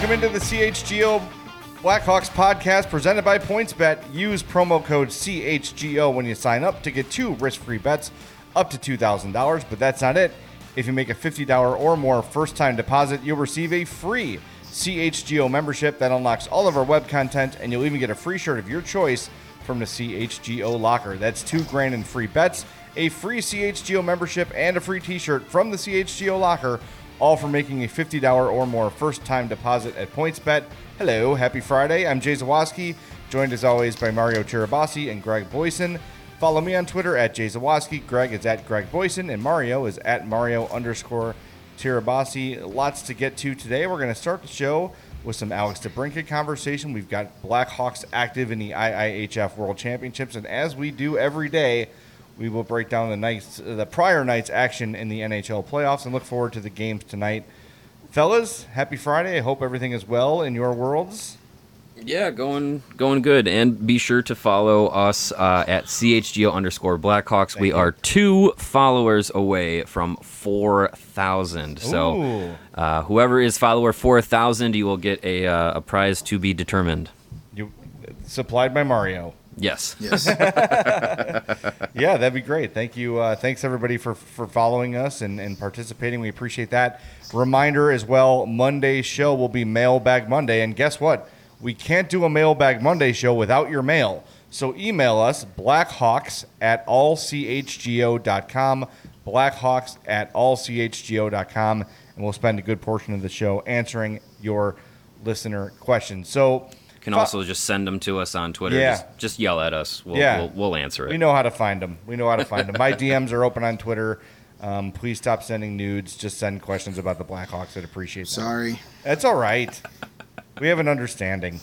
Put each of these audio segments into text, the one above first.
Welcome into the CHGO Blackhawks podcast presented by PointsBet. Use promo code CHGO when you sign up to get two risk free bets up to $2,000. But that's not it. If you make a $50 or more first time deposit, you'll receive a free CHGO membership that unlocks all of our web content, and you'll even get a free shirt of your choice from the CHGO locker. That's two grand in free bets, a free CHGO membership, and a free t shirt from the CHGO locker all for making a $50 or more first time deposit at PointsBet. Hello, happy Friday. I'm Jay Zawaski, joined as always by Mario Tirabassi and Greg Boysen. Follow me on Twitter at Jay Zawaski. Greg is at Greg Boysen, and Mario is at Mario underscore Tirabassi. Lots to get to today. We're going to start the show with some Alex DeBrincat conversation. We've got Blackhawks active in the IIHF World Championships, and as we do every day, we will break down the nights, the prior night's action in the NHL playoffs, and look forward to the games tonight. Fellas, happy Friday! I hope everything is well in your worlds. Yeah, going going good, and be sure to follow us uh, at chgo underscore Blackhawks. Thank we you. are two followers away from four thousand. So, uh, whoever is follower four thousand, you will get a uh, a prize to be determined. You supplied by Mario. Yes. Yes. Yeah, that'd be great. Thank you. Uh, thanks everybody for for following us and, and participating. We appreciate that. Reminder as well: Monday's show will be Mailbag Monday, and guess what? We can't do a Mailbag Monday show without your mail. So email us blackhawks at allchgo.com, blackhawks at allchgo.com, and we'll spend a good portion of the show answering your listener questions. So Can fo- also just send them to us on Twitter. Yeah. Just, just yell at us. We'll, Yeah. we'll, we'll answer it. We know how to find them. We know how to find them. My DMs are open on Twitter. Um, please stop sending nudes. Just send questions about the Blackhawks. I'd appreciate that. Sorry. That's all right. We have an understanding.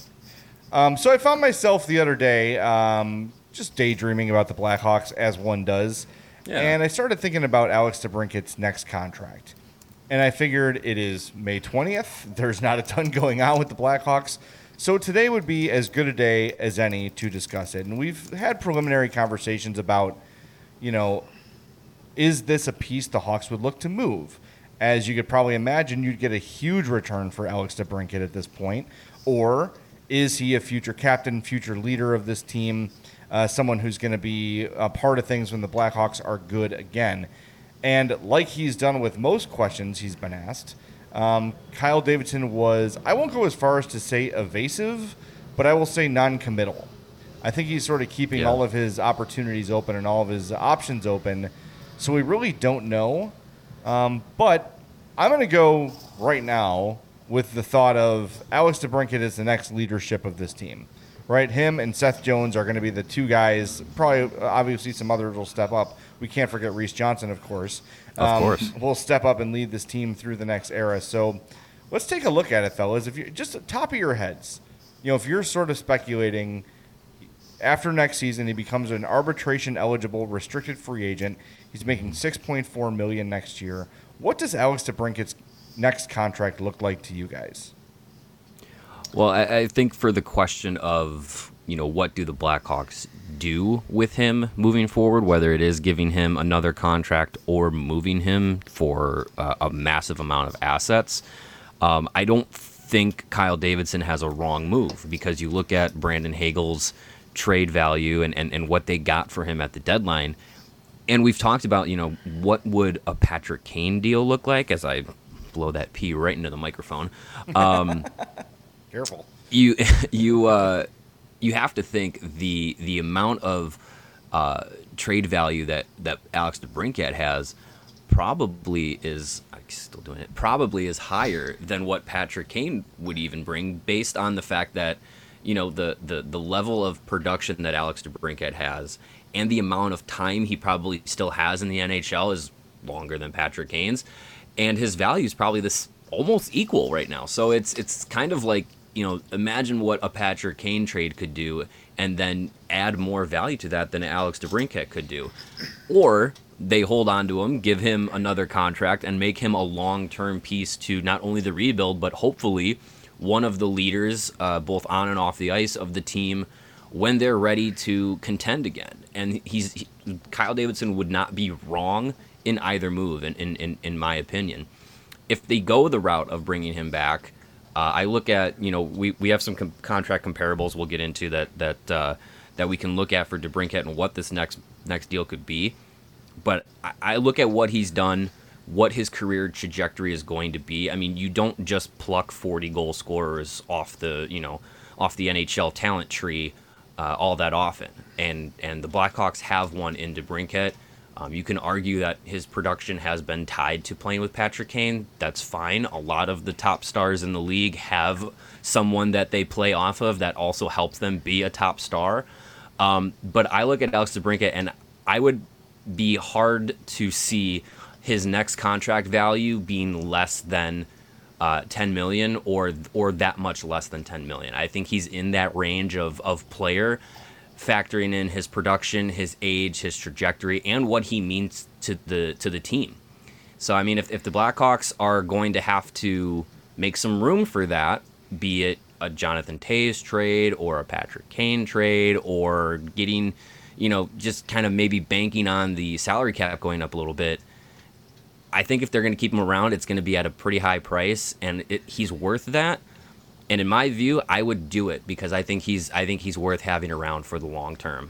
Um, so I found myself the other day um, just daydreaming about the Blackhawks, as one does. Yeah. And I started thinking about Alex DeBrincat's next contract. And I figured it is May 20th. There's not a ton going on with the Blackhawks. So today would be as good a day as any to discuss it. And we've had preliminary conversations about, you know, is this a piece the Hawks would look to move? As you could probably imagine, you'd get a huge return for Alex DeBrincat at this point. Or is he a future captain, future leader of this team, uh, someone who's going to be a part of things when the Blackhawks are good again? And like he's done with most questions he's been asked, um, Kyle Davidson was, I won't go as far as to say evasive, but I will say non committal. I think he's sort of keeping Yeah. all of his opportunities open and all of his options open. So we really don't know. Um, but I'm going to go right now with the thought of Alex DeBrincat is the next leadership of this team. Right? Him and Seth Jones are going to be the two guys. Probably, obviously, some others will step up. We can't forget Reese Johnson, of course. Um, Of course. Will step up and lead this team through the next era. So let's take a look at it, fellas. If you just at the top of your heads, you know, if you're sort of speculating after next season he becomes an arbitration eligible restricted free agent he's making 6.4 million next year what does alex debrincat's next contract look like to you guys Well, I, I think for the question of you know what do the Blackhawks do with him moving forward, whether it is giving him another contract or moving him for uh, a massive amount of assets, um, I don't think Kyle Davidson has a wrong move because you look at Brandon Hagel's trade value and, and, and what they got for him at the deadline. And we've talked about, you know, what would a Patrick Kane deal look like as I blow that P right into the microphone. Um, Careful. You you uh, you have to think the the amount of uh, trade value that that Alex DeBrincat has probably is I'm still doing it probably is higher than what Patrick Kane would even bring based on the fact that you know the the the level of production that Alex DeBrincat has and the amount of time he probably still has in the NHL is longer than Patrick Kane's and his value is probably this almost equal right now. So it's it's kind of like you know imagine what a Patrick Kane trade could do, and then add more value to that than Alex DeBrincat could do, or they hold on to him, give him another contract, and make him a long term piece to not only the rebuild but hopefully one of the leaders, uh, both on and off the ice, of the team when they're ready to contend again. And he's he, Kyle Davidson would not be wrong in either move, in, in, in, in my opinion. If they go the route of bringing him back, uh, I look at you know we, we have some com- contract comparables we'll get into that that uh, that we can look at for DeBrincat and what this next next deal could be. But I, I look at what he's done, what his career trajectory is going to be. I mean, you don't just pluck 40 goal scorers off the you know off the NHL talent tree uh, all that often, and and the Blackhawks have one in DeBrincat. Um, you can argue that his production has been tied to playing with Patrick Kane. That's fine. A lot of the top stars in the league have someone that they play off of that also helps them be a top star. Um, but I look at Alex DeBrincat, and I would be hard to see his next contract value being less than uh, 10 million or or that much less than 10 million. I think he's in that range of of player factoring in his production, his age, his trajectory, and what he means to the to the team. So I mean, if, if the Blackhawks are going to have to make some room for that, be it a Jonathan Toews trade or a Patrick Kane trade or getting, you know, just kind of maybe banking on the salary cap going up a little bit. I think if they're going to keep him around, it's going to be at a pretty high price, and it, he's worth that. And in my view, I would do it because I think he's I think he's worth having around for the long term.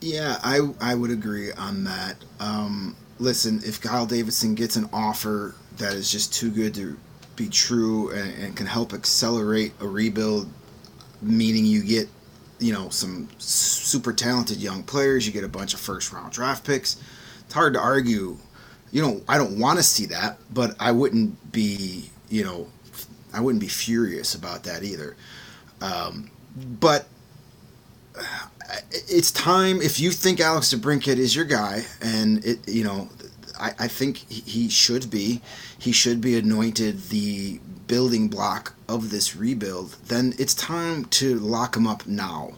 Yeah, I I would agree on that. Um, listen, if Kyle Davidson gets an offer that is just too good to be true and, and can help accelerate a rebuild, meaning you get you know some super talented young players, you get a bunch of first round draft picks. It's hard to argue. You know, I don't want to see that, but I wouldn't be you know I wouldn't be furious about that either. Um, but it's time if you think Alex DeBrincat is your guy, and it you know, I, I think he should be, he should be anointed the building block of this rebuild. Then it's time to lock him up now.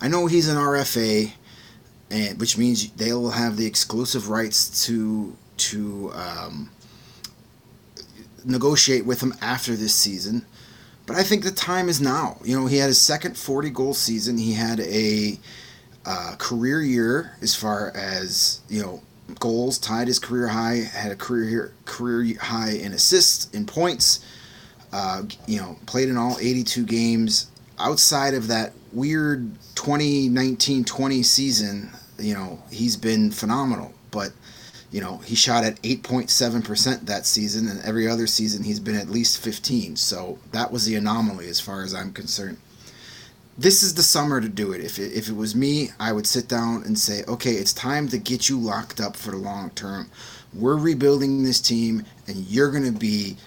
I know he's an RFA, and which means they will have the exclusive rights to to um, negotiate with him after this season. But I think the time is now. You know, he had his second 40 goal season. He had a uh, career year as far as, you know, goals, tied his career high, had a career here career high in assists, in points. Uh, you know, played in all 82 games. Outside of that weird 2019-20 season, you know, he's been phenomenal. But you know, he shot at 8.7% that season, and every other season he's been at least 15. So that was the anomaly as far as I'm concerned. This is the summer to do it. If it, if it was me, I would sit down and say, okay, it's time to get you locked up for the long term. We're rebuilding this team, and you're going to be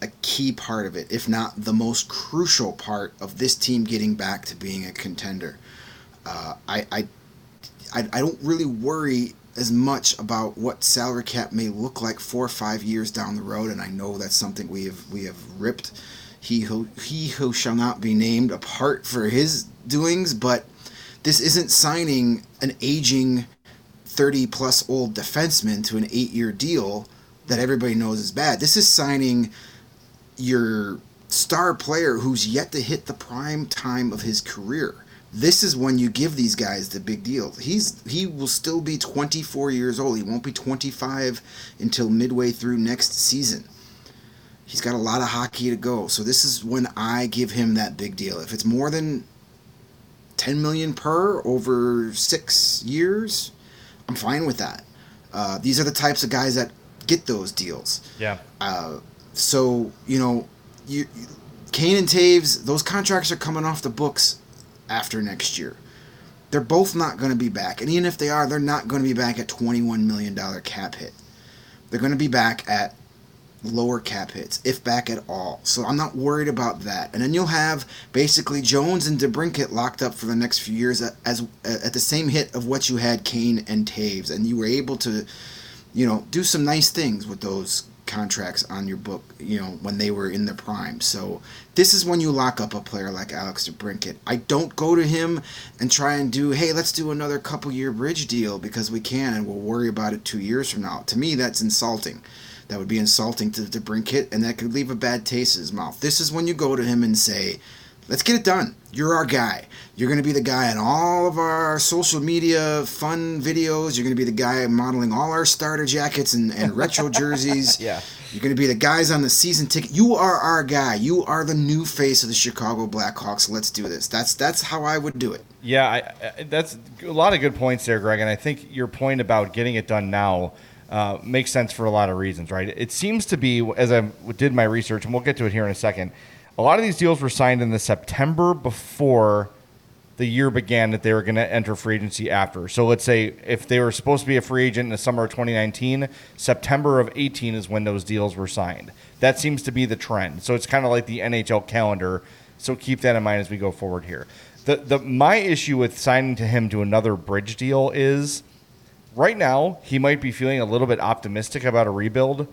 a key part of it, if not the most crucial part of this team getting back to being a contender. Uh, I, I, I, I don't really worry as much about what salary cap may look like four or five years down the road, and I know that's something we have we have ripped he who he who shall not be named apart for his doings, but this isn't signing an aging 30 plus old defenseman to an eight year deal that everybody knows is bad. This is signing your star player who's yet to hit the prime time of his career this is when you give these guys the big deal. He's he will still be 24 years old. He won't be 25 until midway through next season. He's got a lot of hockey to go. So this is when I give him that big deal. If it's more than 10 million per over six years, I'm fine with that. Uh, these are the types of guys that get those deals. Yeah. Uh, so you know, you, Kane and Toews, those contracts are coming off the books after next year. They're both not going to be back, and even if they are, they're not going to be back at 21 million dollar cap hit. They're going to be back at lower cap hits, if back at all. So I'm not worried about that. And then you'll have basically Jones and DeBrincat locked up for the next few years at, as at the same hit of what you had Kane and Toews, and you were able to, you know, do some nice things with those contracts on your book, you know, when they were in the prime. So this is when you lock up a player like Alex DeBrincat. I don't go to him and try and do, hey, let's do another couple year bridge deal because we can and we'll worry about it two years from now. To me, that's insulting that would be insulting to DeBrincat, and that could leave a bad taste in his mouth. This is when you go to him and say, let's get it done. You're our guy. You're going to be the guy in all of our social media fun videos. You're going to be the guy modeling all our starter jackets and, and retro jerseys. Yeah. You're going to be the guys on the season ticket. You are our guy. You are the new face of the Chicago Blackhawks. Let's do this. That's that's how I would do it. Yeah, I, I, that's a lot of good points there, Greg. And I think your point about getting it done now uh, makes sense for a lot of reasons, right? It seems to be, as I did my research, and we'll get to it here in a second, a lot of these deals were signed in the September before the year began that they were going to enter free agency after. So let's say if they were supposed to be a free agent in the summer of 2019, September of 18 is when those deals were signed. That seems to be the trend. So it's kind of like the NHL calendar. So keep that in mind as we go forward here. The the my issue with signing to him to another bridge deal is right now he might be feeling a little bit optimistic about a rebuild,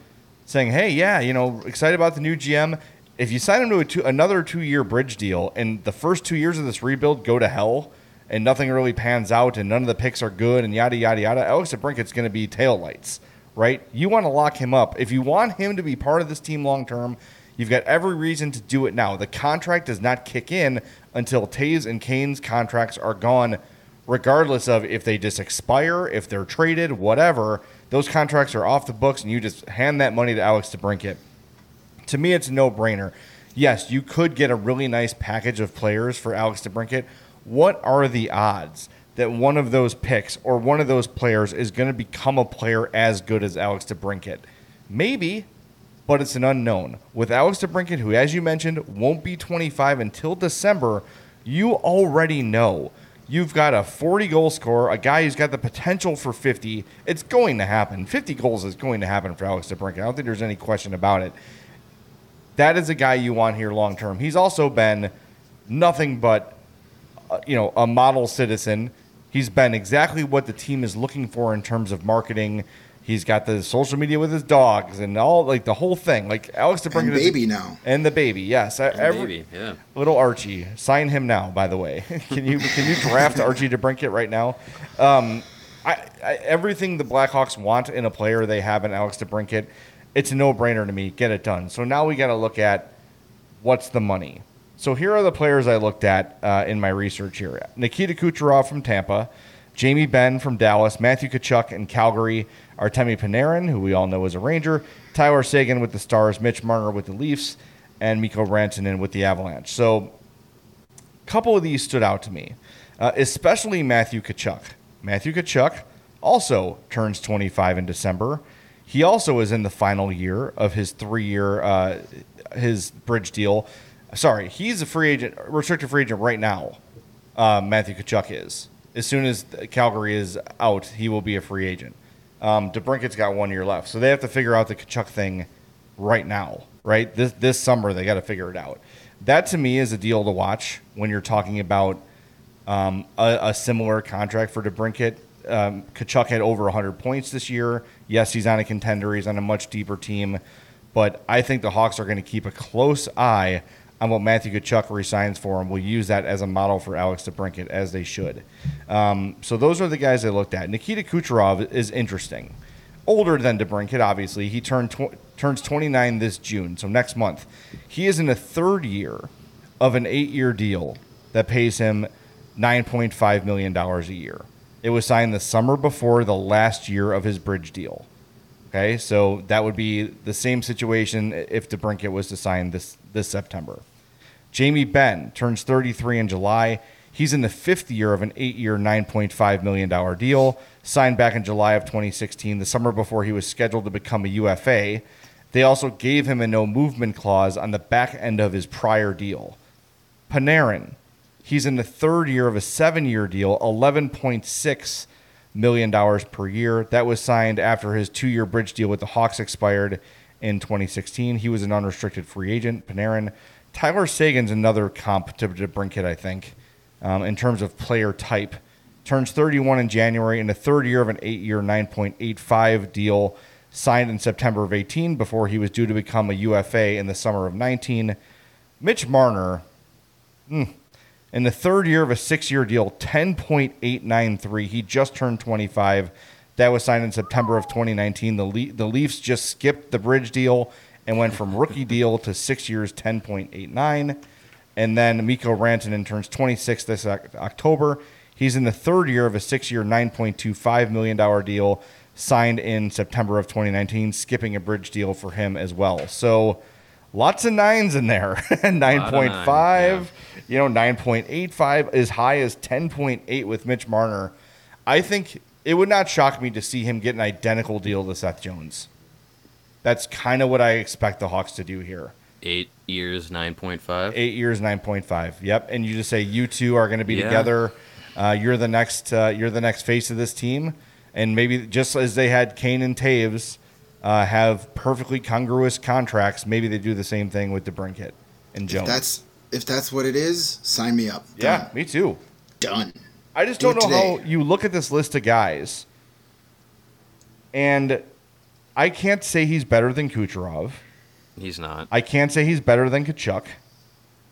saying, "Hey, yeah, you know, excited about the new GM. If you sign him to two, another two-year bridge deal, and the first two years of this rebuild go to hell, and nothing really pans out, and none of the picks are good, and yada yada yada, Alex DeBrincat's going to be tail lights, right? You want to lock him up if you want him to be part of this team long term." You've got every reason to do it now. The contract does not kick in until Toews and Kane's contracts are gone regardless of if they just expire, if they're traded, whatever. Those contracts are off the books, and you just hand that money to Alex DeBrincat. To me, it's a no-brainer. Yes, you could get a really nice package of players for Alex DeBrincat. What are the odds that one of those picks or one of those players is going to become a player as good as Alex DeBrincat? Maybe, but it's an unknown. With Alex DeBrincat, who, as you mentioned, won't be 25 until December, you already know You've got a 40 goal scorer, a guy who's got the potential for 50. It's going to happen. 50 goals is going to happen for Alex DeBrincat. I don't think there's any question about it. That is a guy you want here long term. He's also been nothing but, uh, you know, a model citizen. He's been exactly what the team is looking for in terms of marketing He's got the social media with his dogs and all like the whole thing. Like Alex DeBrincat, and the baby now, and the baby, yes, and every, baby, yeah. Little Archie, sign him now. By the way, can you can you draft Archie DeBrincat right now? Um, I, I, everything the Blackhawks want in a player, they have in Alex DeBrincat. It's a no brainer to me. Get it done. So now we got to look at what's the money. So here are the players I looked at uh, in my research here: Nikita Kucherov from Tampa. Jamie Benn from Dallas, Matthew Tkachuk in Calgary, Artemi Panarin, who we all know is a Ranger, Tyler Seguin with the Stars, Mitch Marner with the Leafs, and Mikko Rantanen with the Avalanche. So a couple of these stood out to me, uh, especially Matthew Tkachuk. Matthew Tkachuk also turns 25 in December. He also is in the final year of his three-year uh, his bridge deal. Sorry, he's a free agent, restricted free agent right now. Uh, Matthew Tkachuk is as soon as Calgary is out, he will be a free agent. Um, DeBrincat's got one year left, so they have to figure out the Tkachuk thing right now. Right this this summer, they got to figure it out. That to me is a deal to watch when you're talking about um, a, a, similar contract for DeBrincat. Um, Tkachuk had over 100 points this year. Yes, he's on a contender. He's on a much deeper team, but I think the Hawks are going to keep a close eye on what Matthew Tkachuk resigns for, and we'll use that as a model for Alex DeBrincat, as they should. Um, so those are the guys I looked at. Nikita Kucherov is interesting. Older than DeBrincat, obviously. He turned tw- turns 29 this June, so next month. He is in the third year of an eight-year deal that pays him $9.5 million a year. It was signed the summer before the last year of his bridge deal. Okay, so that would be the same situation if DeBrincat was to sign this this September. Jamie Benn turns 33 in July. He's in the fifth year of an eight year, $9.5 million deal, signed back in July of 2016, the summer before he was scheduled to become a UFA. They also gave him a no movement clause on the back end of his prior deal. Panarin, he's in the third year of a seven year deal, $11.6 million per year. That was signed after his two year bridge deal with the Hawks expired in 2016. He was an unrestricted free agent. Panarin. Tyler Seguin's another comp to, to Brinkett, I think, um, in terms of player type. Turns 31 in January in the third year of an eight year, 9.85 deal signed in September of 18 before he was due to become a UFA in the summer of 19. Mitch Marner, mm, in the third year of a six year deal, 10.893. He just turned 25. That was signed in September of 2019. The, Le- the Leafs just skipped the bridge deal and went from rookie deal to six years, 10.89. And then Mikko Rantanen turns 26 this October. He's in the third year of a six year, $9.25 million deal signed in September of 2019, skipping a bridge deal for him as well. So lots of nines in there 9.5, yeah. you know, 9.85, as high as 10.8 with Mitch Marner. I think it would not shock me to see him get an identical deal to Seth Jones. That's kind of what I expect the Hawks to do here. Eight years, 9.5. Eight years, 9.5. Yep. And you just say you two are going to be yeah. together. Uh, you're the next. Uh, you're the next face of this team and maybe just as they had Kane and Toews uh, have perfectly congruous contracts, maybe they do the same thing with DeBrincat and Jones. If that's if that's what it is, sign me up. Done. Yeah, me too. Done. I just do not know today. how you look at this list of guys, and I can't say he's better than Kucherov. He's not. I can't say he's better than Tkachuk.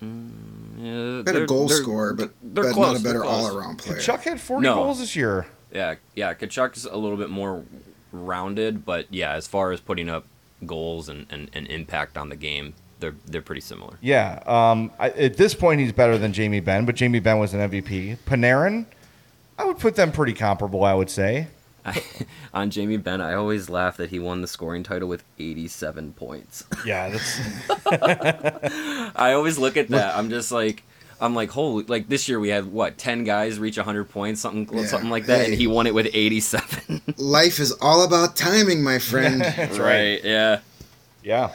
Mm, yeah, better goal scorer, but, but not a better all around player. Tkachuk had 40 no. goals this year. Yeah, yeah. Tkachuk's a little bit more rounded, but yeah, as far as putting up goals and, and, and impact on the game, they're they're pretty similar. Yeah. Um, I, at this point, he's better than Jamie Benn, but Jamie Benn was an MVP. Panarin, I would put them pretty comparable. I would say. I, on Jamie Benn, I always laugh that he won the scoring title with 87 points. Yeah, that's. I always look at that. I'm just like, I'm like, holy, like this year we had what, 10 guys reach 100 points, something yeah. something like that, hey. and he won it with 87. Life is all about timing, my friend. That's right. Yeah. Yeah.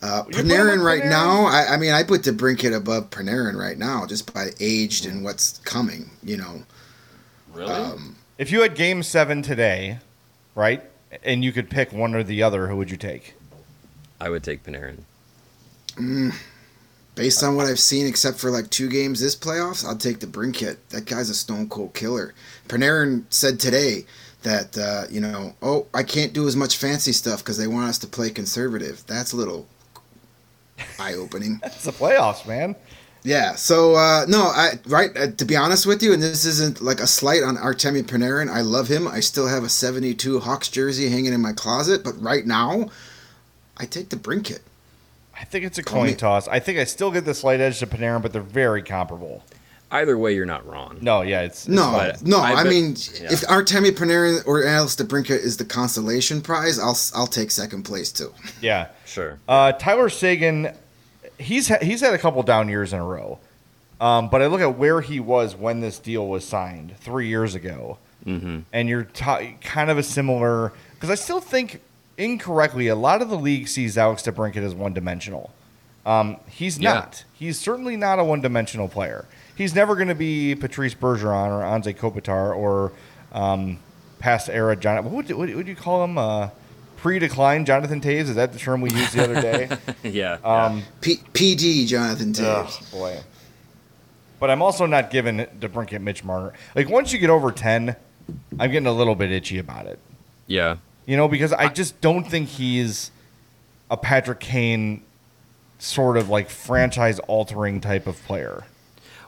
Uh, Panarin right Panarin? now, I, I, mean, I put DeBrincat above Panarin right now just by aged and what's coming, you know. Really? Um, if you had game seven today, right, and you could pick one or the other, who would you take? I would take Panarin. Mm, Based on what I've seen, except for like two games this playoffs, I'll take DeBrincat. That guy's a stone cold killer. Panarin said today that uh, you know, oh, I can't do as much fancy stuff because they want us to play conservative. That's a little eye opening. That's the playoffs, man. Yeah. So uh, no, I right uh, to be honest with you, and this isn't like a slight on Artemi Panarin. I love him. I still have a '72 Hawks jersey hanging in my closet, but right now, I take DeBrincat. I think it's a coin toss. I think I still get the slight edge to Panarin, but they're very comparable. Either way, you're not wrong. No, yeah, it's, it's no, no. I, I bet, mean, yeah. if Artemi Panarin or Alex DeBrincat is the consolation prize, I'll I'll take second place too. Yeah, sure. Uh, Tyler Seguin, he's ha- he's had a couple down years in a row, um, but I look at where he was when this deal was signed three years ago, mm-hmm. and you're t- kind of a similar because I still think incorrectly, a lot of the league sees Alex DeBrincat as one dimensional. Um, he's yeah. not. He's certainly not a one dimensional player. He's never going to be Patrice Bergeron or Anze Kopitar or um, past era John. What would, what would you call him? Uh, Pre-decline Jonathan Toews is that the term we used the other day? yeah. Um, P- PD Jonathan Toews. Oh, boy. But I'm also not giving DeBrincat Mitch Marner. Like once you get over ten, I'm getting a little bit itchy about it. Yeah. You know, because I just don't think he's a Patrick Kane sort of like franchise altering type of player.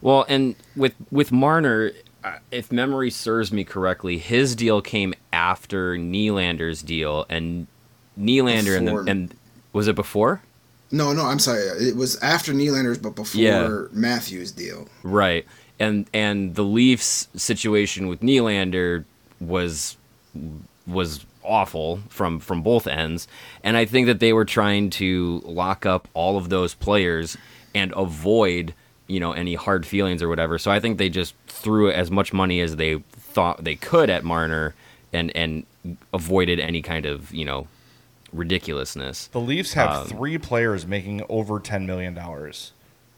Well, and with with Marner, uh, if memory serves me correctly, his deal came after Nylander's deal, and Nylander and, the, and was it before? No, no, I'm sorry. It was after Nylander's, but before yeah. Matthews' deal. Right, and and the Leafs situation with Nylander was was awful from from both ends and i think that they were trying to lock up all of those players and avoid you know any hard feelings or whatever. So I think they just threw as much money as they thought they could at Marner and and avoided any kind of you know ridiculousness. The Leafs have Um, three players making over ten million dollars: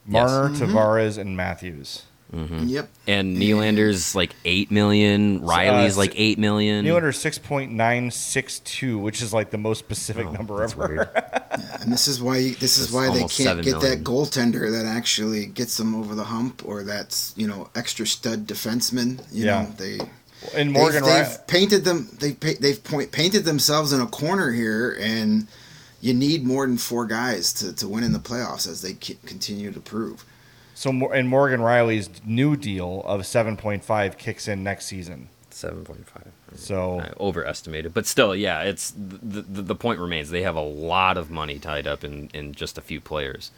Marner, Tavares, and Matthews. Yep. And Nylander's like eight million. Rielly's uh, like eight million. Nylander six point nine six two, which is like the most specific number Oh, That's ever. weird. And this is why this is why they can't get million. that goaltender that actually gets them over the hump, or that's you know extra stud defenseman. You Yeah. know they And Morgan they've, they've painted them. They've they've point, painted themselves in a corner here, and you need more than four guys to, to win in the playoffs as they ki- continue to prove. So Mor- and Morgan Rielly's new deal of seven point five kicks in next season. Seven point five. So I overestimated, but still, yeah, it's the, the the point remains they have a lot of money tied up in in just a few players.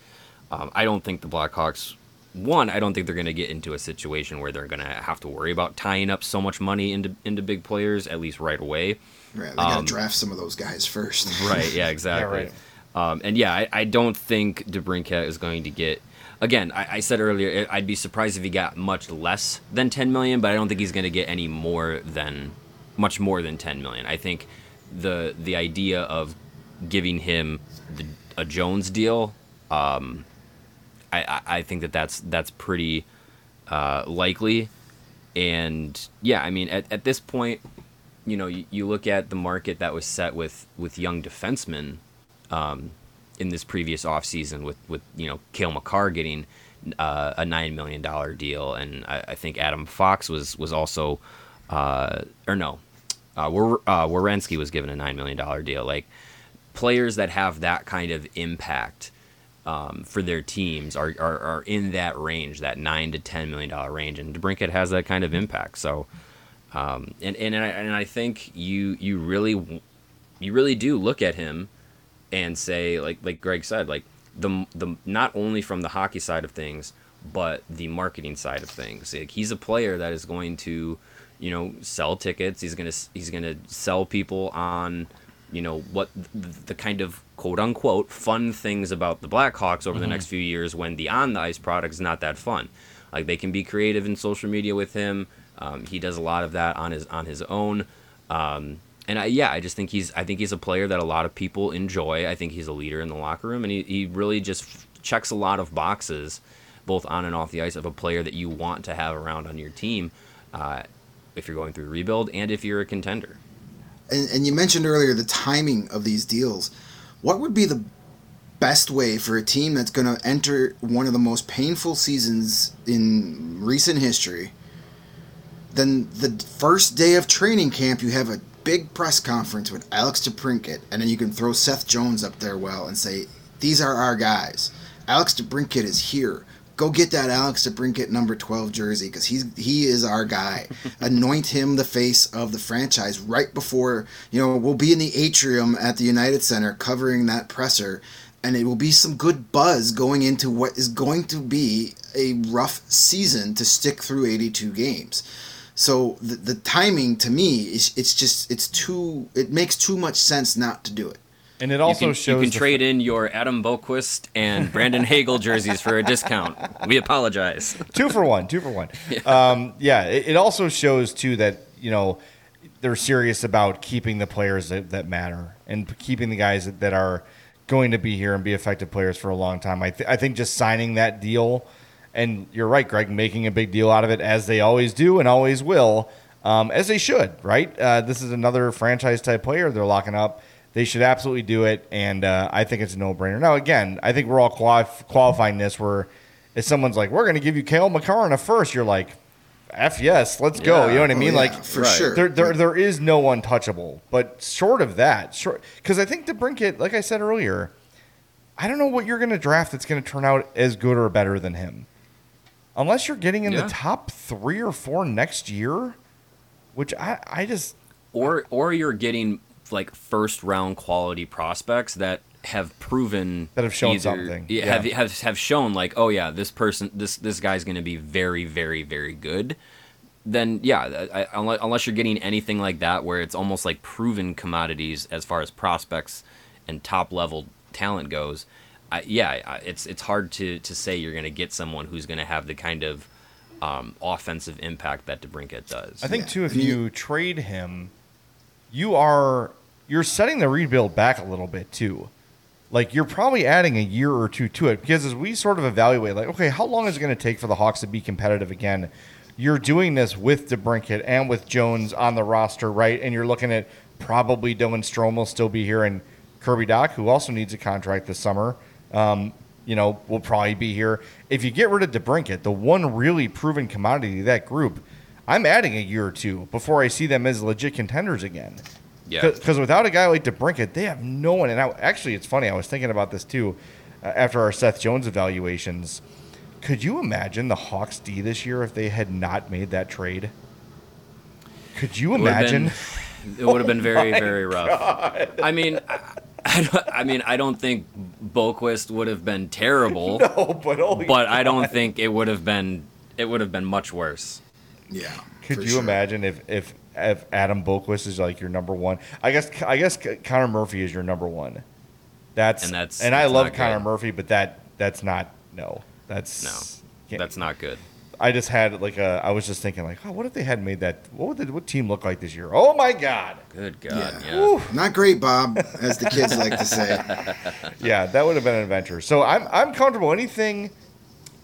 Um, I don't think the Blackhawks. One, I don't think they're going to get into a situation where they're going to have to worry about tying up so much money into into big players at least right away. Right, they got to Um, draft some of those guys first. Right. Yeah. Exactly. right. Um, and yeah, I, I don't think DeBrincat is going to get. Again, I, I said earlier, I'd be surprised if he got much less than 10 million, but I don't think he's going to get any more than, much more than 10 million. I think the the idea of giving him the, a Jones deal, um, I, I, I think that that's that's pretty uh, likely. And yeah, I mean, at, at this point, you know, you, you look at the market that was set with with young defensemen um, in this previous offseason with with you know Cale Makar getting uh, a nine million dollar deal, and I, I think Adam Fox was was also uh, or no, uh, uh, was given a nine million dollar deal. Like players that have that kind of impact um, for their teams are, are, are in that range, that nine to ten million dollar range, and DeBrincat has that kind of impact. So, um, and and I, and I think you you really you really do look at him and say like like Greg said like the the not only from the hockey side of things but the marketing side of things. Like, he's a player that is going to you know sell tickets. He's gonna he's gonna sell people on you know what the, the kind of quote unquote fun things about the Blackhawks over the next few years when the on the ice product is not that fun. Like they can be creative in social media with him. Um, he does a lot of that on his on his own. Um, and I, yeah, I just think he's I think he's a player that a lot of people enjoy. I think he's a leader in the locker room, and he, he really just checks a lot of boxes, both on and off the ice, of a player that you want to have around on your team, uh, if you're going through rebuild and if you're a contender. And, and you mentioned earlier the timing of these deals. What would be the best way for a team that's going to enter one of the most painful seasons in recent history? Then the first day of training camp, you have a big press conference with Alex DeBrincat, and then you can throw Seth Jones up there well and say, "These are our guys. Alex DeBrincat is here. Go get that Alex DeBrincat number 12 jersey because he's he is our guy. Anoint him the face of the franchise right before you know we'll be in the atrium at the United Center covering that presser, and it will be some good buzz going into what is going to be a rough season to stick through 82 games. So the, the timing to me is it's just it's too it makes too much sense not to do it. and it You also can, shows you can the- trade in your Adam Boqvist and Brandon Hagel jerseys for a discount. We apologize. two for one, two for one. Um, yeah, it, it also shows too that you know they're serious about keeping the players that, that matter and keeping the guys that, that are going to be here and be effective players for a long time. I, th- I think just signing that deal, and you're right, Greg, making a big deal out of it as they always do and always will, um, as they should. Right? Uh, this is another franchise type player they're locking up. They should absolutely do it, and uh, I think it's a no brainer. Now, again, I think we're all quali- qualifying this where if someone's like, "We're going to give you Cale Makar in a first, you're like, "F yes, let's go." You know what I Oh, mean? yeah, like for Right. sure. there, there, there is no untouchable. But short of that, short because I think DeBrincat, like I said earlier, I don't know what you're going to draft that's going to turn out as good or better than him, unless you're getting in Yeah. the top three or four next year, which I, I just or or you're getting like first round quality prospects that have proven That have shown something, yeah, have, have have shown like oh yeah this person this this guy's going to be very very very good. Then yeah I, I, unless, unless you're getting anything like that where it's almost like proven commodities as far as prospects and top level talent goes I, yeah, I, it's it's hard to to say you're going to get someone who's going to have the kind of um, offensive impact that DeBrincat does. I think Yeah. too, if you- you trade him, you are you're setting the rebuild back a little bit too. Like you're probably adding a year or two to it because as we sort of evaluate, like, okay, how long is it going to take for the Hawks to be competitive again? You're doing this with DeBrincat and with Jones on the roster, right? And you're looking at probably Dylan Strome will still be here and Kirby Dach, who also needs a contract this summer. Um, you know, will probably be here. If you get rid of DeBrincat, the one really proven commodity of that group, I'm adding a year or two before I see them as legit contenders again. Yeah. Because without a guy like DeBrincat, they have no one. And I, actually, it's funny. I was thinking about this too uh, after our Seth Jones evaluations. Could you imagine the Hawks D this year if they had not made that trade? Could you It would've imagine? been- it would have been very very rough. I mean. I, I, I mean, I don't think Boqvist would have been terrible, oh, but holy but I don't think it would have been. It would have been much worse. Yeah. Could for you sure. imagine if, if if Adam Boqvist is like your number one? I guess I guess Connor Murphy is your number one. That's And that's- and I love not Connor good. Murphy, but that that's not no. That's No, that's not good. I just had like a. I was just thinking like, oh, what if they had made that? What would the what team look like this year? Oh my god! Good God, Yeah. yeah. Not great, Bob, as the kids like to say. Yeah, that would have been an adventure. So I'm I'm comfortable. Anything,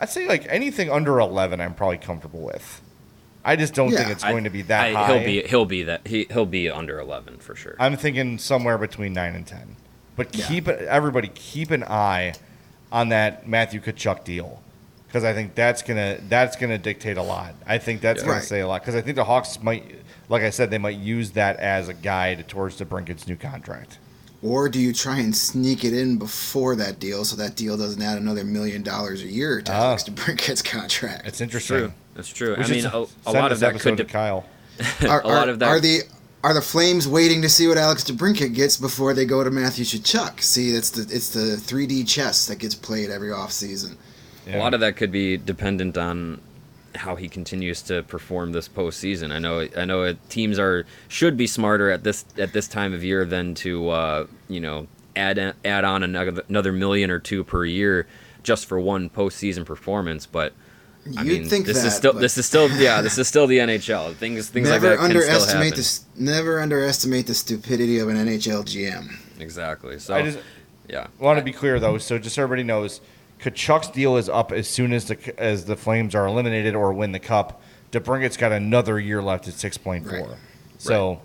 I'd say like anything under eleven, I'm probably comfortable with. I just don't think it's going to be that I- high. He'll be he'll be that he he'll be under eleven for sure. I'm thinking somewhere between nine and ten. But Yeah. keep everybody keep an eye on that Matthew Tkachuk deal because I think that's gonna that's gonna dictate a lot. I think that's Yeah. gonna Right. say a lot because I think the Hawks might, like I said, they might use that as a guide towards DeBrincat's new contract. Or do you try and sneak it in before that deal so that deal doesn't add another million dollars a year to Ah. Alex DeBrincat's contract? It's It's interesting. true. That's true. We I mean, a, send lot of that could to de- Kyle. Are, a lot of that- are the are the Flames waiting to see what Alex DeBrincat gets before they go to Matthew Tkachuk? See, it's the it's the 3D chess that gets played every offseason. A lot of that could be dependent on how he continues to perform this postseason. I know I know it, teams are should be smarter at this at this time of year than to uh, you know add add on another another million or two per year just for one postseason performance, but. I You'd mean, think this that, is still this is still yeah this is still the NHL. Things things like Never that can still underestimate happen. this. Never underestimate the stupidity of an NHL GM. Exactly. So I just yeah. want to be clear though, so just so everybody knows, Tkachuk's deal is up as soon as the as the Flames are eliminated or win the cup. DeBrincat's got another year left at six point four. Right. So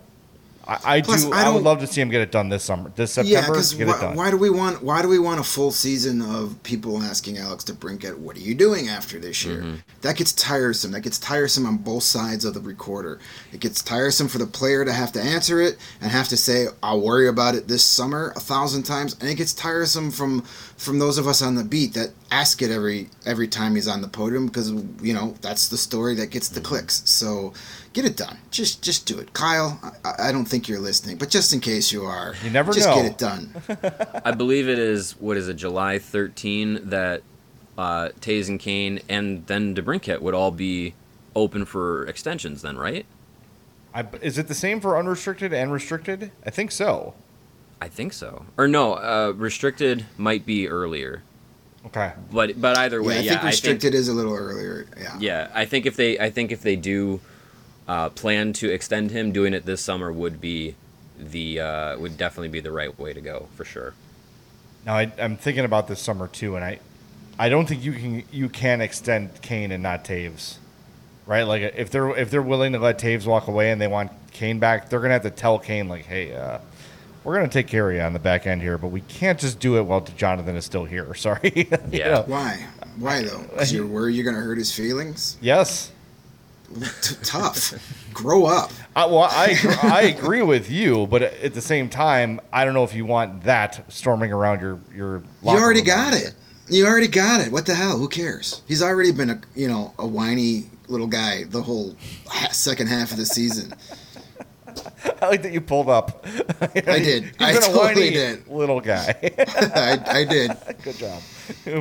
I, I Plus, do. I I, would love to see him get it done this summer, this Yeah, September. because get why, it done. why do we want why do we want a full season of people asking Alex DeBrincat, "What are you doing after this year?" Mm-hmm. That gets tiresome. That gets tiresome on both sides of the recorder. It gets tiresome for the player to have to answer it and have to say, "I'll worry about it this summer" a thousand times, and it gets tiresome from from those of us on the beat that ask it every every time he's on the podium because you know that's the story that gets the Mm-hmm. clicks. So get it done. Just just do it, Kyle. I, I don't think you're listening, but just in case you are, You never just know. get it done. I believe it is what is it, July 13 that uh, Toews and Kane and then DeBrincat would all be open for extensions. Then, right? I, is it the same for unrestricted and restricted? I think so. I think so. Or no, uh, restricted might be earlier. Okay. But but either way, Yeah, way, I yeah, think restricted is a little earlier. Yeah. yeah, I think if they I think if they do uh, plan to extend him, doing it this summer would be the uh, would definitely be the right way to go for sure. Now I, I'm thinking about this summer too, and I, I don't think you can you can extend Kane and not Toews, right? Like if they're if they're willing to let Toews walk away and they want Kane back, they're gonna have to tell Kane like, hey, uh, we're gonna take care of you on the back end here, but we can't just do it while Jonathan is still here. Sorry. You Yeah. know? Why? Why though? Because you're worried you're gonna hurt his feelings. Yes. T- tough. Grow up. I, well, I I agree with you, but at the same time, I don't know if you want that storming around your your. You already got it. You already got it. What the hell? Who cares? He's already been a you know a whiny little guy the whole second half of the season. I like that you pulled up. I did. I totally whiny did. little guy. I, I did. Good job.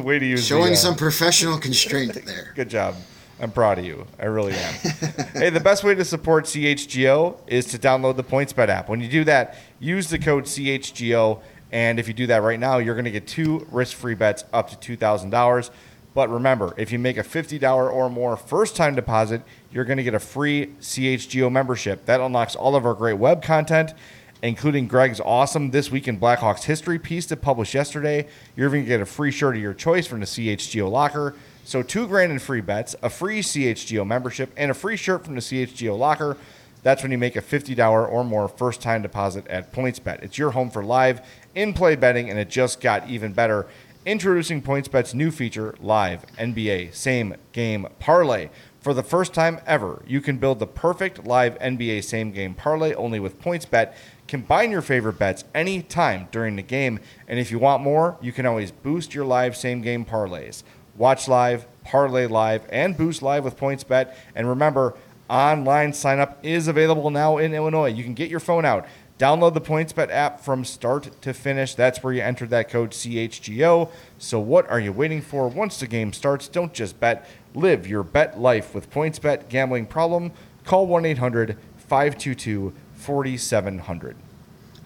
Way to use Showing the, uh, some professional constraint there. Good job. I'm proud of you. I really am. hey, the best way to support CHGO is to download the PointsBet app. When you do that, use the code CHGO And if you do that right now, you're going to get two risk free bets up to $2,000. But remember, if you make a $50 or more first time deposit, you're going to get a free CHGO membership. That unlocks all of our great web content, including Greg's awesome This Week in Blackhawks history piece that published yesterday. You're even going to get a free shirt of your choice from the CHGO locker. So, two grand in free bets, a free CHGO membership, and a free shirt from the CHGO locker. That's when you make a $50 or more first time deposit at PointsBet. It's your home for live in play betting, and it just got even better. Introducing PointsBet's new feature, Live NBA Same Game Parlay. For the first time ever, you can build the perfect live NBA same game parlay only with PointsBet. Combine your favorite bets anytime during the game, and if you want more, you can always boost your live same game parlays. Watch live, parlay live, and boost live with PointsBet. And remember, online sign up is available now in Illinois. You can get your phone out. Download the PointsBet app from start to finish. That's where you enter that code CHGO. So what are you waiting for? Once the game starts, don't just bet. Live your bet life with PointsBet. Gambling problem? Call 1-800-522-4700.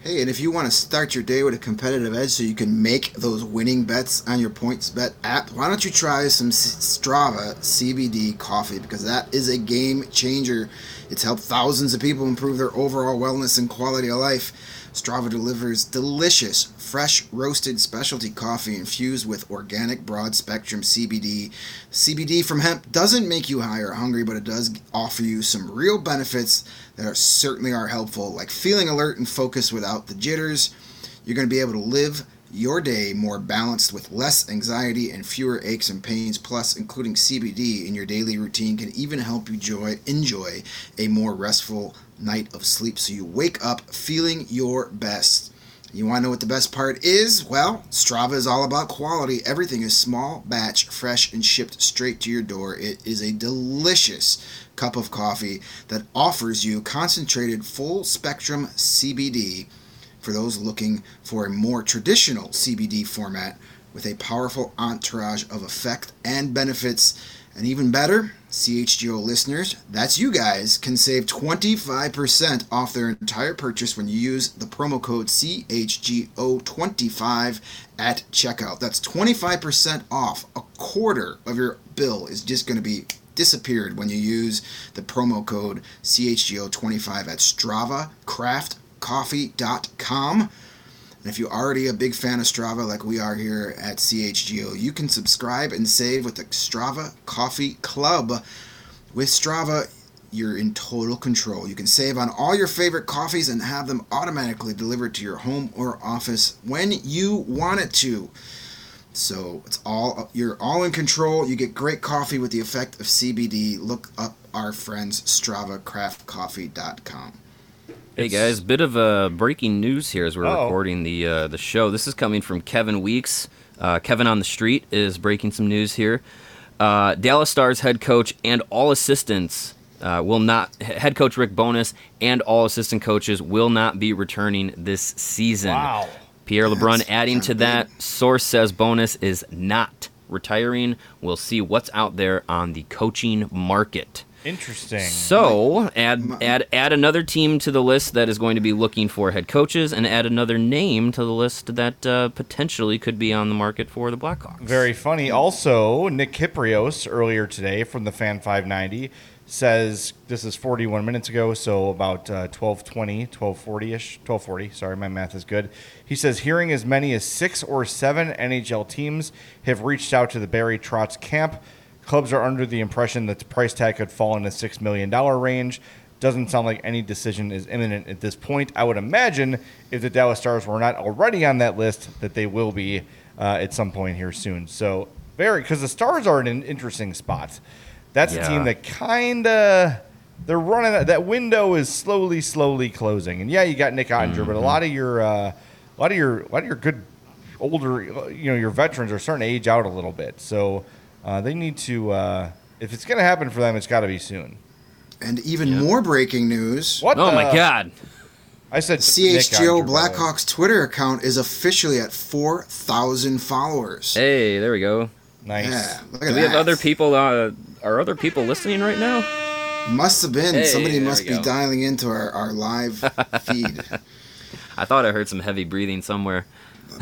Hey, and if you want to start your day with a competitive edge so you can make those winning bets on your PointsBet app, why don't you try some Strava CBD coffee because that is a game changer. It's helped thousands of people improve their overall wellness and quality of life. Strava delivers delicious, fresh roasted specialty coffee infused with organic broad spectrum CBD. CBD from hemp doesn't make you high or hungry, but it does offer you some real benefits that are certainly are helpful, like feeling alert and focused without the jitters. You're going to be able to live your day more balanced with less anxiety and fewer aches and pains. Plus, including CBD in your daily routine can even help you joy, enjoy a more restful night of sleep so you wake up feeling your best. You want to know what the best part is? Well, Strava is all about quality. Everything is small, batch, fresh, and shipped straight to your door. It is a delicious cup of coffee that offers you concentrated full spectrum CBD for those looking for a more traditional CBD format with a powerful entourage of effect and benefits. And even better, CHGO listeners, that's you guys, can save 25% off their entire purchase when you use the promo code CHGO25 at checkout. That's 25% off. A quarter of your bill is just going to be disappeared when you use the promo code CHGO25 at StravaCraftCoffee.com. And if you're already a big fan of Strava like we are here at CHGO, you can subscribe and save with the Strava Coffee Club. With Strava, you're in total control. You can save on all your favorite coffees and have them automatically delivered to your home or office when you want it to. So it's all you're all in control. You get great coffee with the effect of CBD. Look up our friends StravaCraftCoffee.com. Hey guys, bit of uh, breaking news here as we're Uh-oh. recording the uh, the show. This is coming from Kevin Weekes. Uh, Kevin on the street is breaking some news here. Uh, Dallas Stars head coach and all assistants uh, will not. Head coach Rick Bowness and all assistant coaches will not be returning this season. Wow. Pierre LeBrun That's adding to that. Source says Bowness is not retiring. We'll see what's out there on the coaching market. Interesting. So add add add another team to the list that is going to be looking for head coaches, and add another name to the list that uh, potentially could be on the market for the Blackhawks. Very funny. Also, Nick Kypreos earlier today from the Fan 590 says this is 41 minutes ago, so about uh, 1220, 1240-ish, 1240. Sorry, my math is good. He says hearing as many as six or seven NHL teams have reached out to the Barry Trotz camp. Clubs are under the impression that the price tag could fall in the six million dollar range. Doesn't sound like any decision is imminent at this point. I would imagine if the Dallas Stars were not already on that list, that they will be uh, at some point here soon. So very because the Stars are in an interesting spot. That's a team that kind of they're running that window is slowly, slowly closing. And yeah, you got Nick Oettinger, but a lot of your uh, a lot of your a lot of your good older you know your veterans are starting to age out a little bit. So uh, they need to uh, if it's going to happen for them, it's got to be soon. And even more breaking news. What? Oh the- my God! I said CHGO Nick Oettinger, by the way. Blackhawks Twitter account is officially at 4,000 followers. Hey, there we go. Nice. Yeah, look at Do we that. have other people? Uh, are other people listening right now? Must have been. Hey, Somebody must be go. dialing into our, our live feed. I thought I heard some heavy breathing somewhere.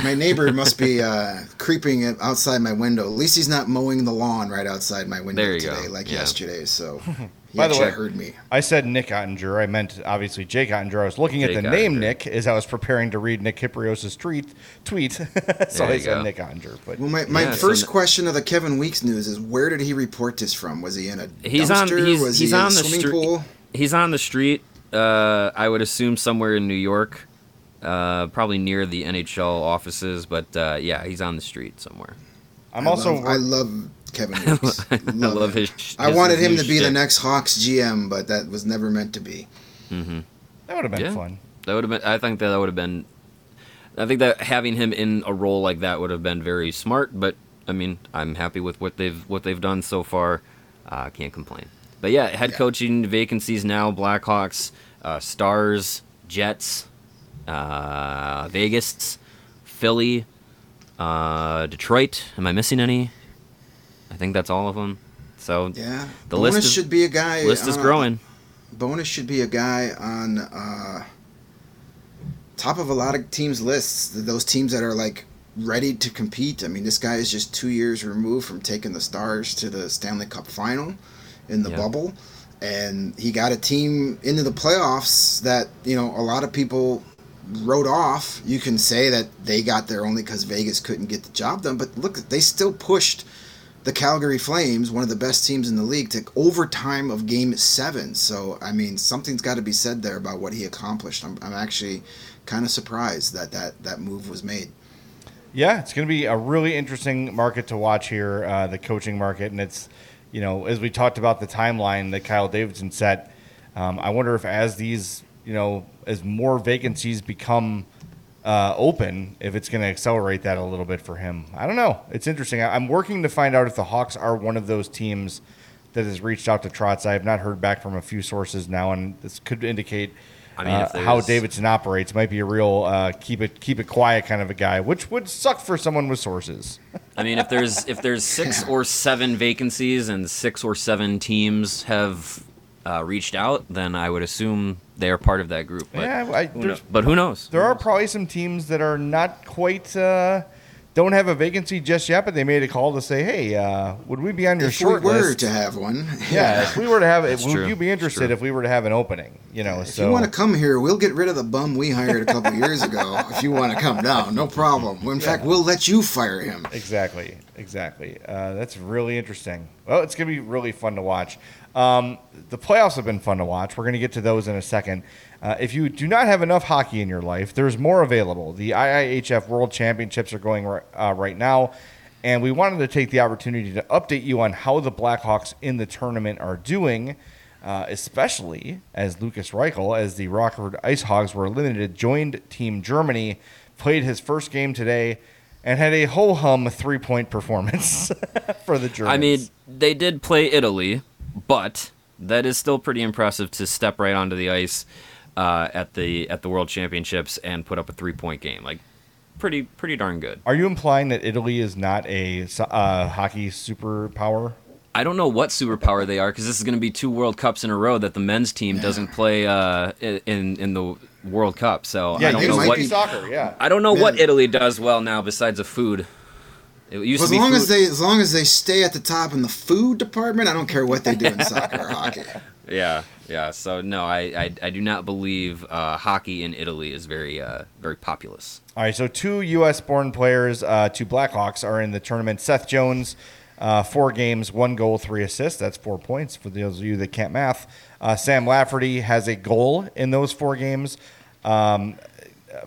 My neighbor must be uh, creeping outside my window. At least he's not mowing the lawn right outside my window There you today, go. like Yeah. yesterday. So he By the way- heard me. I said Nick Oettinger. I meant obviously Jake Oettinger. I was looking at Jake the name Nick as I was preparing to read Nick Kypreos' tweet. Tweet. so There I you said go. Nick Oettinger. But Well, my, my Yeah, first n- question of the Kevin Weekes news is where did he report this from? Was he in a He's on. dumpster? He's, Was he's he in on a the swimming street. pool? He's on the street. Uh, I would assume somewhere in New York, uh, probably near the NHL offices. But uh, yeah, he's on the street somewhere. I'm I also. love, I love Kevin Weekes. I love him. his. I his wanted him to be the next Hawks GM, but that was never meant to be. that would have been Yeah. fun. That would have been. I think that, that would have been. I think that having him in a role like that would have been very smart. But I mean, I'm happy with what they've what they've done so far. I uh, can't complain. But yeah, head Yeah. coaching vacancies now: Blackhawks, uh, Stars, Jets, uh, Vegas, Philly, uh, Detroit. Am I missing any? I think that's all of them. So Yeah, The Bowness list is- should be a guy. list is growing. Bowness should be a guy on uh, top of a lot of teams' lists. Those teams that are like ready to compete. I mean, this guy is just two years removed from taking the Stars to the Stanley Cup final in the Yeah. bubble, and he got a team into the playoffs that you know a lot of people wrote off. You can say that they got there only because Vegas couldn't get the job done, but look, they still pushed the Calgary Flames, one of the best teams in the league, to overtime of Game Seven. So I mean, something's got to be said there about what he accomplished. I'm, I'm actually kind of surprised that that that move was made. Yeah, it's going to be a really interesting market to watch here, uh, the coaching market, and it's, you know, as we talked about the timeline that Kyle Davidson set. Um, I wonder if as these, you know, as more vacancies become uh, open, if it's going to accelerate that a little bit for him. I don't know. It's interesting. I, I'm working to find out if the Hawks are one of those teams that has reached out to Trotz. I have not heard back from a few sources now, and this could indicate I mean, uh, how Davidson operates. Might be a real uh, keep it keep it quiet kind of a guy, which would suck for someone with sources. I mean, if there's if there's six or seven vacancies and six or seven teams have uh, reached out, then I would assume they are part of that group. But, Yeah, I- who there's- kno- but who knows? There are probably some teams that are not quite uh, don't have a vacancy just yet, but they made a call to say, "Hey, uh, would we be on your if short we were list?" to have one, yeah, if we were to have it, That's would true. you be interested if we were to have an opening? You know, If so you want to come here, we'll get rid of the bum we hired a couple years ago. If you want to come down, no problem. In fact, we'll let you fire him. Exactly, exactly. Uh, that's really interesting. Well, it's going to be really fun to watch. Um, the playoffs have been fun to watch. We're going to get to those in a second. Uh, if you do not have enough hockey in your life, there's more available. The IIHF World Championships are going ri- uh, right now, and we wanted to take the opportunity to update you on how the Blackhawks in the tournament are doing. Uh, especially as Lukas Reichel, as the Rockford Ice Hogs were eliminated, joined Team Germany, played his first game today, and had a ho hum three point performance for the Germans. I mean, they did play Italy, but that is still pretty impressive to step right onto the ice uh, at the at the World Championships and put up a three point game. Like, pretty pretty darn good. are you implying that Italy is not a uh, hockey superpower? I don't know what superpower they are because this is going to be two World Cups in a row that the men's team doesn't play uh, in in the World Cup. So Yeah, I don't know what soccer. Yeah. I don't know what Italy does well now besides the food. It used As to be long food. as they, as long as they stay at the top in the food department, I don't care what they do in soccer or hockey. Yeah, yeah. So no, I I, I do not believe uh, hockey in Italy is very uh, very populous. All right, so two U.S. born players, uh, two Blackhawks, are in the tournament. Seth Jones, uh, four games, one goal, three assists. That's four points for those of you that can't math. Uh, Sam Lafferty has a goal in those four games. Um,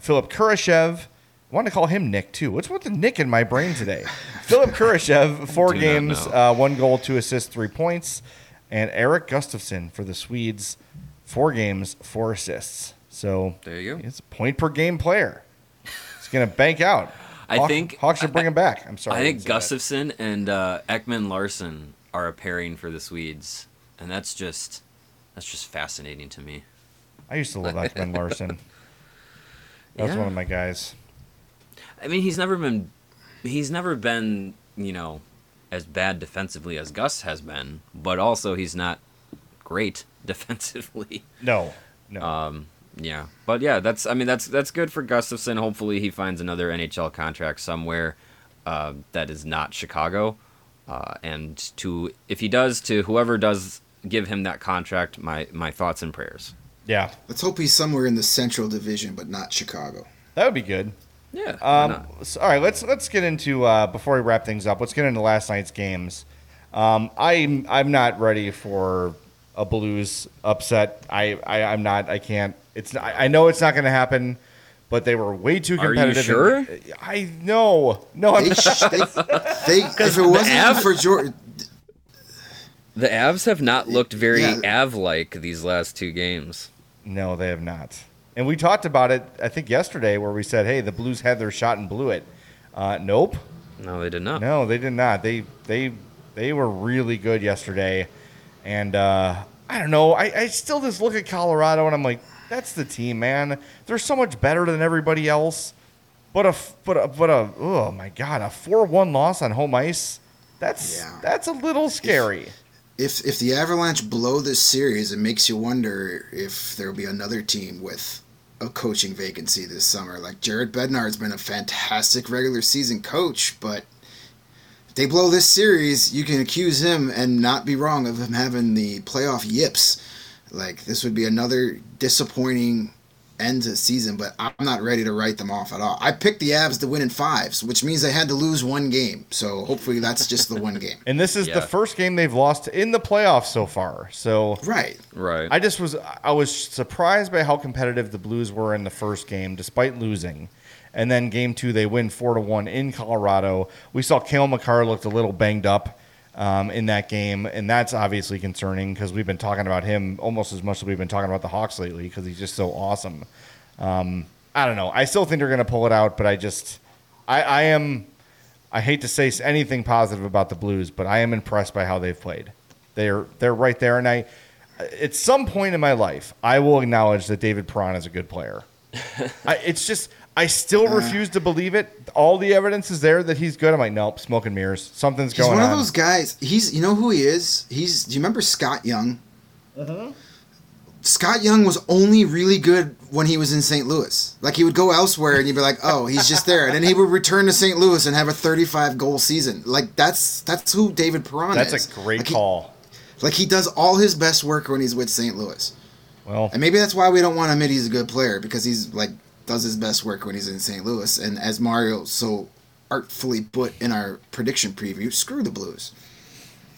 Philipp Kurashev, I want to call him Nick too. What's with the Nick in my brain today? Philipp Kurashev, four games, uh, one goal, two assists, three points. And Erik Gustafsson for the Swedes, four games, four assists. So There you go. It's a point per game player. He's going to bank out. I Hawk- think- Hawks should bring him back. I'm sorry. I think didn't that. Gustafsson and uh, Ekman-Larsson are a pairing for the Swedes, and that's just that's just fascinating to me. I used to love Ekman-Larsson. That was Yeah. one of my guys. I mean, he's never been he's never been you know as bad defensively as Gus has been, but also he's not great defensively. No, no. Um, Yeah, but yeah, that's I mean that's that's good for Gustafsson. Hopefully, he finds another NHL contract somewhere uh, that is not Chicago. Uh, and to if he does, to whoever does give him that contract, my my thoughts and prayers. Yeah, Let's hope he's somewhere in the Central Division, but not Chicago. that would be good. Yeah. why Um, not? so- all right, let's let's get into uh, before we wrap things up. Let's get into last night's games. Um, I'm I'm not ready for a Blues upset. I, I I'm not. I can't. It's. Not, I know it's not going to happen. But they were way too competitive. Are you competitive. sure? I know. No, I'm They, sh- they, they if it wasn't Av- for George, The Avs have not looked very Yeah. Av-like these last two games. No, they have not. And we talked about it, I think, yesterday, where we said, "Hey, the Blues had their shot and blew it." Uh, nope, No, they did not. no, they did not. They they they were really good yesterday, and uh, I don't know. I, I still just look at Colorado and I'm like, that's the team, man. They're so much better than everybody else. But a f- but a but a oh my god, a four one loss on home ice. That's Yeah. that's a little scary. If if the Avalanche blow this series, it makes you wonder if there'll be another team with a coaching vacancy this summer. Like Jared Bednar's been a fantastic regular season coach, but if they blow this series, you can accuse him and not be wrong of him having the playoff yips. Like this would be another disappointing end to the season, but I'm not ready to write them off at all. I picked the Avs to win in fives, which means they had to lose one game. So hopefully that's just the one game. And this is the first game they've lost in the playoffs so far. So Right. Right. I just was I was surprised by how competitive the Blues were in the first game, despite losing. And then game two, they win four to one in Colorado. We saw Cale Makar looked a little banged up um, in that game, and that's obviously concerning because we've been talking about him almost as much as we've been talking about the Hawks lately because he's just so awesome. Um, I don't know. I still think they're going to pull it out, but I just I, I am. I hate to say anything positive about the Blues, but I am impressed by how they've played. They're they're right there, and I at some point in my life, I will acknowledge that David Perron is a good player. I, it's just I still refuse to believe it. All the evidence is there that he's good. I'm like, nope, smoke and mirrors. Something's going on. He's one on. of those guys. He's you know who he is. He's do you remember Scott Young? Mm-hmm. Scott Young was only really good when he was in St. Louis. Like he would go elsewhere and you'd be like, "Oh, he's just there," and then he would return to St. Louis and have a 35 goal season. Like that's that's who David Perron That's is. That's a great like he, call. Like he does all his best work when he's with St. Louis, Well, and maybe that's why we don't want to admit he's a good player because he's like does his best work when he's in St. Louis. And as Mario so artfully put in our prediction preview, screw the Blues.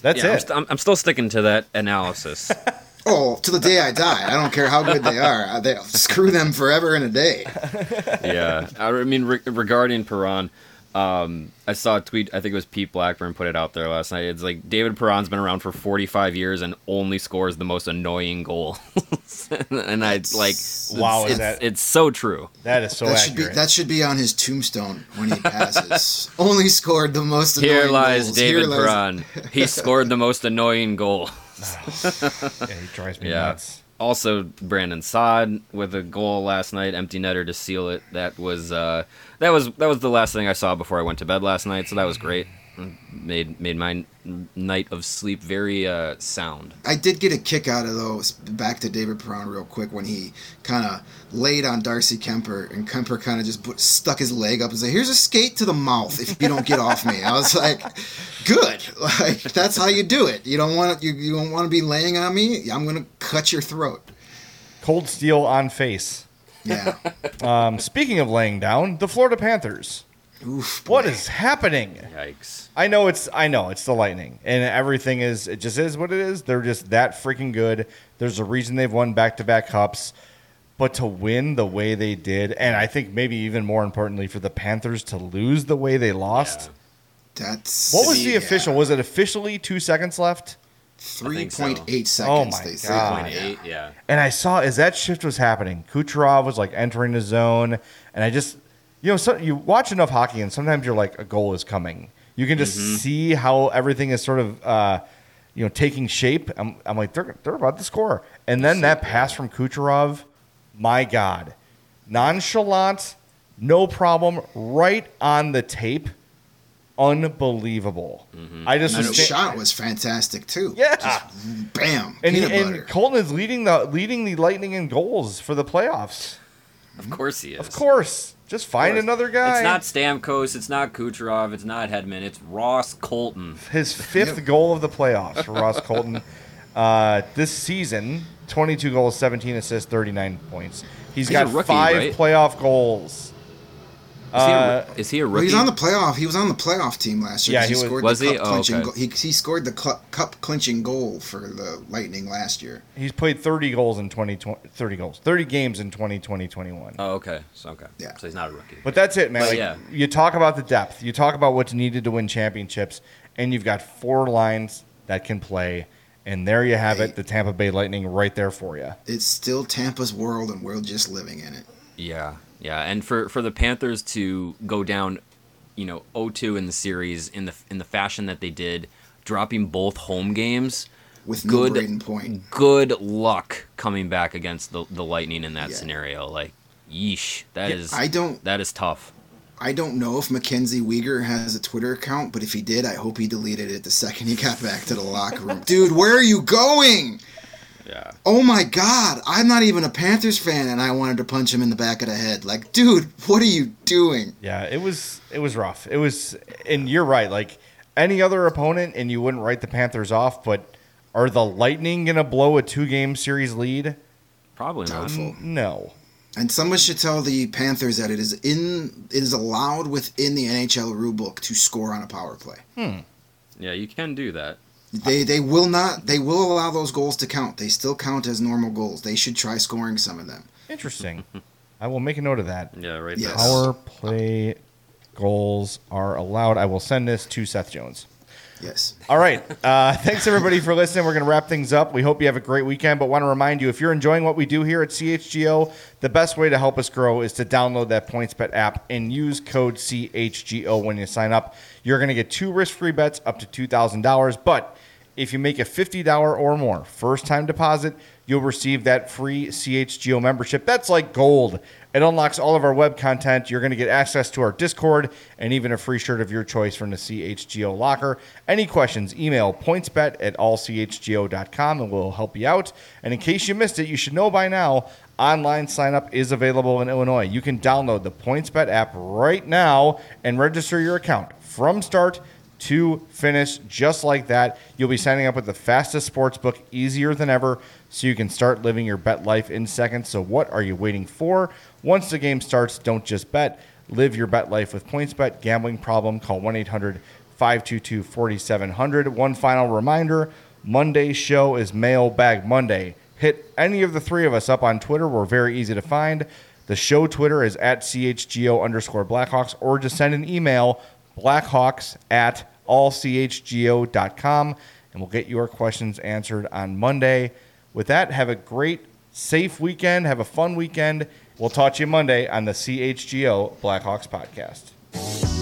that's yeah, I'm, it. st- I'm, I'm still sticking to that analysis. Oh, to the day I die. I don't care how good they are. They'll screw them forever in a day. yeah, I mean re- regarding Perron, um, I saw a tweet. I think it was Pete Blackburn put it out there last night. It's like David Perron's been around for 45 years and only scores the most annoying goal. and I like Wow, is it's, that- it's so true. that is so that should be accurate. that should be on his tombstone when he passes. Only scored the most annoying goals. Here lies goals. David Here lies- Perron. He scored the most annoying goal. yeah, he drives me Yeah. nuts. Also, Brandon Saad with a goal last night, empty netter to seal it. That was uh, that was that was the last thing I saw before I went to bed last night. So that was great. Made made my night of sleep very uh, sound. I did get a kick out of those. Back to David Perron real quick when he kind of laid on Darcy Kuemper and Kuemper kind of just put, stuck his leg up and said, "Here's a skate to the mouth if you don't get off me." I was like, "Good, like that's how you do it. You don't want you, you don't want to be laying on me. I'm gonna cut your throat." Cold steel on face. Yeah. Um, speaking of laying down, the Florida Panthers. Oof. What boy. is happening? Yikes! I know it's I know it's the Lightning, and everything is it just is what it is. They're just that freaking good. There's a reason they've won back to back cups, but to win the way they did, and I think maybe even more importantly for the Panthers to lose the way they lost. That's What was the yeah. official? Was it officially two seconds left? Three think so. point eight Oh seconds. my they. God. Point eight. Yeah. And I saw as that shift was happening, Kucherov was like entering the zone, and I just, you know, so you watch enough hockey, and sometimes you're like, a goal is coming. You can just see how everything is sort of, uh, you know, taking shape. I'm, I'm like, they're, they're about to score, and then that pass from Kucherov, my God, nonchalant, no problem, right on the tape. Unbelievable. I just And was shot was fantastic too. Yeah. Just bam. and, peanut and butter. Colton is leading the leading the Lightning in goals for the playoffs. Of course he is. Of course, just find course. another guy. It's not Stamkos. It's not Kucherov. It's not Hedman. It's Ross Colton. his fifth goal of the playoffs for Ross Colton uh, this season. Twenty-two goals, seventeen assists, thirty-nine points. He's got rookie, five right? playoff goals. Is, he, Uh, a, is he a Well, rookie? he's on the playoff. He was on the playoff team last year. Yeah, 'cause he was- scored Was the he? cup Oh, clinching okay. goal. He, he scored the cup, cup clinching goal for the Lightning last year. He's played 30 goals in 2020, 30 goals, 30 games in 2020, 21. oh, okay. So okay. Yeah. So he's not a rookie. But that's it, man. But Like, yeah. You talk about the depth. You talk about what's needed to win championships, and you've got four lines that can play. And there you have it, the Tampa Bay Lightning right there for you. It's still Tampa's world, and we're just living in it. Yeah, yeah, and for for the Panthers to go down, you know, 0-2 in the series in the in the fashion that they did, dropping both home games, With no good Brayden Point. good luck coming back against the the Lightning in that Yeah. scenario. Like, yeesh, that Yeah, is I don't- that is tough. I don't know if Mackenzie Weegar has a Twitter account, but if he did, I hope he deleted it the second he got back to the locker room. Dude, where are you going? Yeah. Oh my God, I'm not even a Panthers fan, and I wanted to punch him in the back of the head. Like, dude, what are you doing? Yeah, it was it was rough. It was, and you're right. Like any other opponent, and you wouldn't write the Panthers off. But are the Lightning gonna blow a two game series lead? Probably not. Doubtful. No. And someone should tell the Panthers that it is in it is allowed within the NHL rulebook to score on a power play. Hmm. Yeah, you can do that. They they will not they will allow those goals to count. They still count as normal goals. They should try scoring some of them. Interesting. I will make a note of that. Yeah, right Yes. there. Power play goals are allowed. I will send this to Seth Jones. Yes. All right. Uh, thanks everybody for listening. We're going to wrap things up. We hope you have a great weekend, but want to remind you if you're enjoying what we do here at CHGO, the best way to help us grow is to download that PointsBet app and use code CHGO when you sign up. You're going to get two risk-free bets up to $2,000, but if you make a $50 or more first time deposit, you'll receive that free CHGO membership. That's like gold. It unlocks all of our web content. You're going to get access to our Discord and even a free shirt of your choice from the CHGO locker. Any questions, email pointsbet at allchgo.com and we'll help you out. And in case you missed it, you should know by now online sign up is available in Illinois. You can download the PointsBet app right now and register your account from start to finish just like that. You'll be signing up with the fastest sports book easier than ever so you can start living your bet life in seconds. So what are you waiting for? Once the game starts, don't just bet. Live your bet life with PointsBet. Gambling problem? Call 1-800-522-4700. One final reminder, Monday's show is Mailbag Monday. Hit any of the three of us up on Twitter. We're very easy to find. The show Twitter is at CHGO underscore Blackhawks, or just send an email, blackhawks at allchgo.com, and we'll get your questions answered on Monday. With that, have a great, safe weekend. Have a fun weekend. We'll talk to you Monday on the CHGO Blackhawks podcast.